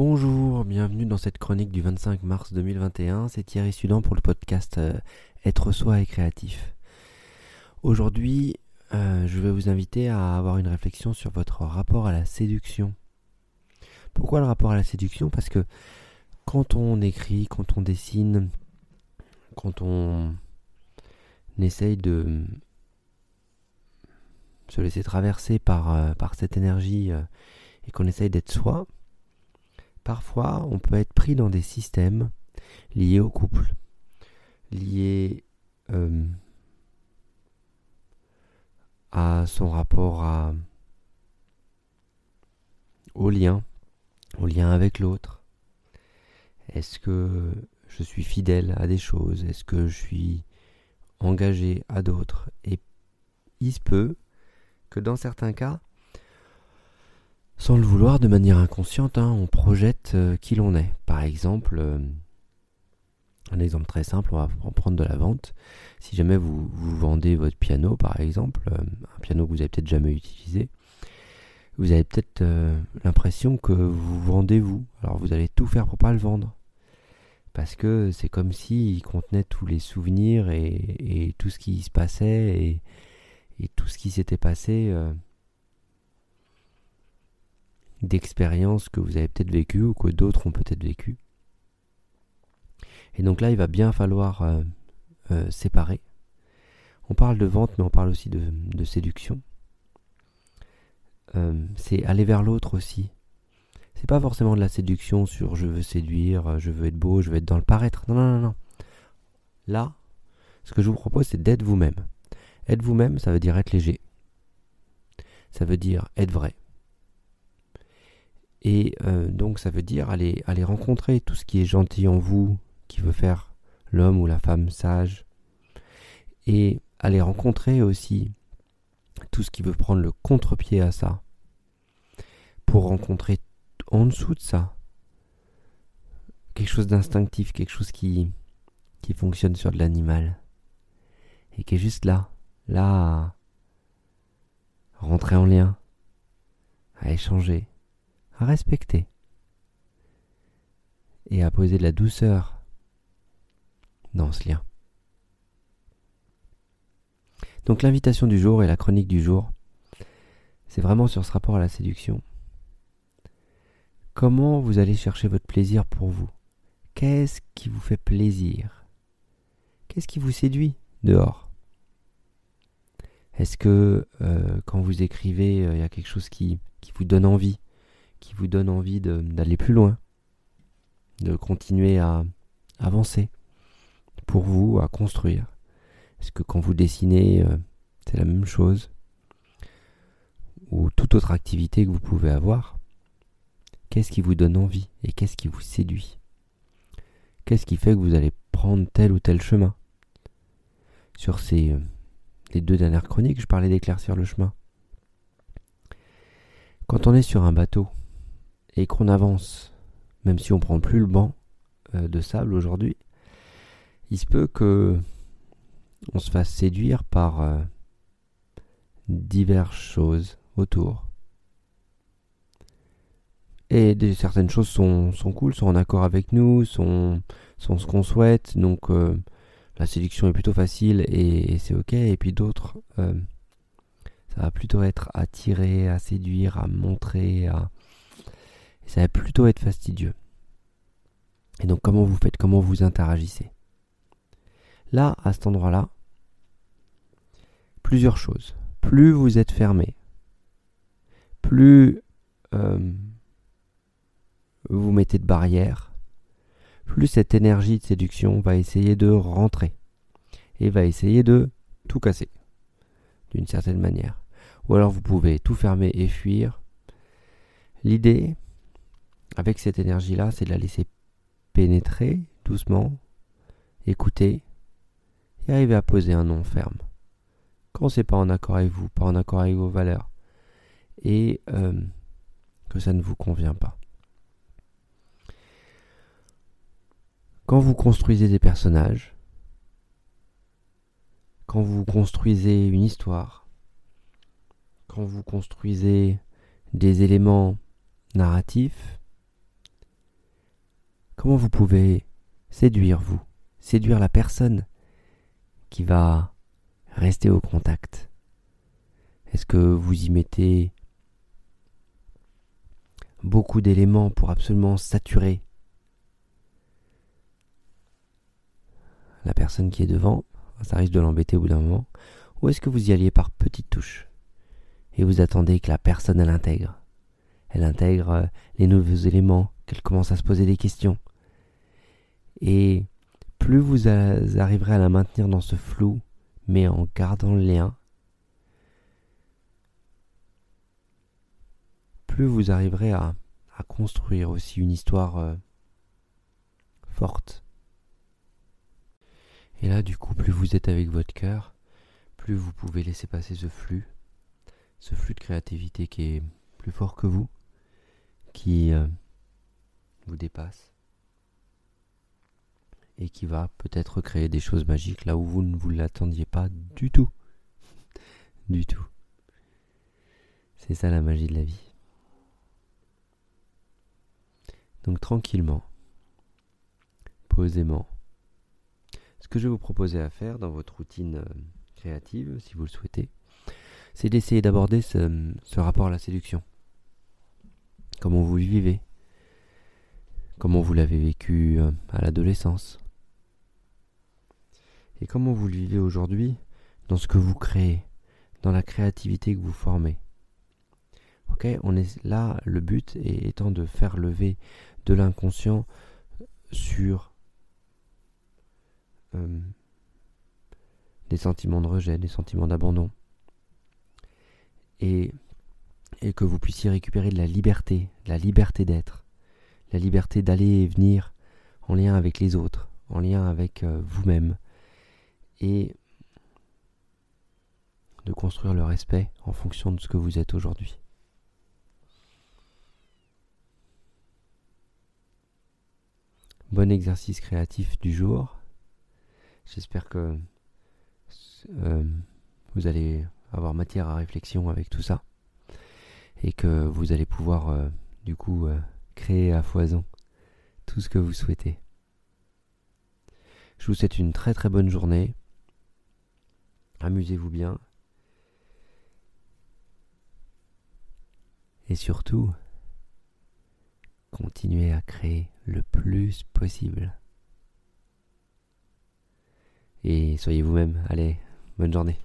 Bonjour, bienvenue dans cette chronique du 25 mars 2021. C'est Thierry Sudan pour le podcast euh, Être soi et créatif. Aujourd'hui, euh, je vais vous inviter à avoir une réflexion sur votre rapport à la séduction. Pourquoi le rapport à la séduction? Parce que quand on écrit, quand on dessine, quand on essaye de se laisser traverser par, euh, par cette énergie et qu'on essaye d'être soi, parfois on peut être pris dans des systèmes liés au couple, liés euh, à son rapport au lien, au lien avec l'autre. Est-ce que je suis fidèle à des choses? Est-ce que je suis engagé à d'autres? Et il se peut que dans certains cas, sans le vouloir, de manière inconsciente, hein, on projette euh, qui l'on est. Par exemple, euh, un exemple très simple, on va en prendre de la vente. Si jamais vous, vendez votre piano, par exemple, euh, un piano que vous avez peut-être jamais utilisé, vous avez peut-être l'impression que vous vendez vous. Alors vous allez tout faire pour pas le vendre. Parce que c'est comme s'il contenait tous les souvenirs et, tout ce qui se passait et, tout ce qui s'était passé d'expériences que vous avez peut-être vécues ou que d'autres ont peut-être vécues. Et donc là, il va bien falloir euh, euh, séparer. On parle de vente, mais on parle aussi de, séduction. Euh, c'est aller vers l'autre aussi. C'est pas forcément de la séduction sur je veux séduire, je veux être beau, je veux être dans le paraître. Non, non, non, non. Là, ce que je vous propose, c'est d'être vous-même. Être vous-même, ça veut dire être léger. Ça veut dire être vrai. Et euh, donc ça veut dire aller, aller rencontrer tout ce qui est gentil en vous, qui veut faire l'homme ou la femme sage. Et aller rencontrer aussi tout ce qui veut prendre le contre-pied à ça. Pour rencontrer en dessous de ça quelque chose d'instinctif, quelque chose qui, qui fonctionne sur de l'animal. Et qui est juste là, là à rentrer en lien, à échanger à respecter et à poser de la douceur dans ce lien. Donc l'invitation du jour et la chronique du jour, c'est vraiment sur ce rapport à la séduction. Comment vous allez chercher votre plaisir pour vous? Qu'est-ce qui vous fait plaisir? Qu'est-ce qui vous séduit dehors? Est-ce que euh, quand vous écrivez, euh, il y a quelque chose qui, qui vous donne envie? Qui vous donne envie d'aller plus loin, de continuer à avancer pour vous, à construire. Est-ce que quand vous dessinez, euh, c'est la même chose Ou toute autre activité que vous pouvez avoir? Qu'est-ce qui vous donne envie et qu'est-ce qui vous séduit? Qu'est-ce qui fait que vous allez prendre tel ou tel chemin? Sur ces euh, deux dernières chroniques, je parlais d'éclaircir le chemin. Quand on est sur un bateau, et qu'on avance, même si on prend plus le banc euh, de sable aujourd'hui, il se peut que on se fasse séduire par euh, diverses choses autour. Et certaines choses sont, cool, sont en accord avec nous, sont, sont ce qu'on souhaite, donc euh, la séduction est plutôt facile et, c'est ok. Et puis d'autres, ça va plutôt être à tirer, à séduire, à montrer, à, ça va plutôt être fastidieux. Et donc comment vous faites, comment vous interagissez? Là, à cet endroit-là, plusieurs choses. Plus vous êtes fermé, plus euh, vous mettez de barrières, plus cette énergie de séduction va essayer de rentrer et va essayer de tout casser d'une certaine manière. Ou alors vous pouvez tout fermer et fuir. L'idée, avec cette énergie-là, c'est de la laisser pénétrer doucement, écouter et arriver à poser un nom ferme. Quand c'est pas en accord avec vous, pas en accord avec vos valeurs, et euh, que ça ne vous convient pas. Quand vous construisez des personnages, quand vous construisez une histoire, quand vous construisez des éléments narratifs, Comment vous pouvez séduire vous, séduire la personne qui va rester au contact? Est-ce que vous y mettez beaucoup d'éléments pour absolument saturer la personne qui est devant? Ça risque de l'embêter au bout d'un moment. Ou est-ce que vous y alliez par petites touches et vous attendez que la personne elle intègre? Elle intègre euh, les nouveaux éléments, qu'elle commence à se poser des questions. Et plus vous arriverez à la maintenir dans ce flou, mais en gardant le lien, plus vous arriverez à, construire aussi une histoire euh, forte. Et là, du coup, plus vous êtes avec votre cœur, plus vous pouvez laisser passer ce flux, ce flux de créativité qui est plus fort que vous, qui euh, vous dépasse et qui va peut-être créer des choses magiques là où vous ne vous l'attendiez pas du tout. du tout. C'est ça la magie de la vie. Donc tranquillement, posément, ce que je vais vous proposer à faire dans votre routine euh, créative, si vous le souhaitez, c'est d'essayer d'aborder ce, rapport à la séduction. Comment vous le vivez, comment vous l'avez vécu euh, à l'adolescence, et comment vous le vivez aujourd'hui dans ce que vous créez, dans la créativité que vous formez? Ok, on est là, le but étant de faire lever de l'inconscient sur euh, des sentiments de rejet, des sentiments d'abandon, et, et que vous puissiez récupérer de la liberté, la liberté d'être, la liberté d'aller et venir en lien avec les autres, en lien avec euh, vous-même, et de construire le respect en fonction de ce que vous êtes aujourd'hui. Bon exercice créatif du jour. J'espère que euh, vous allez avoir matière à réflexion avec tout ça et que vous allez pouvoir euh, du coup euh, créer à foison tout ce que vous souhaitez. Je vous souhaite une très très bonne journée. Amusez-vous bien. Et surtout, continuez à créer le plus possible. Et soyez vous-même. Allez, bonne journée.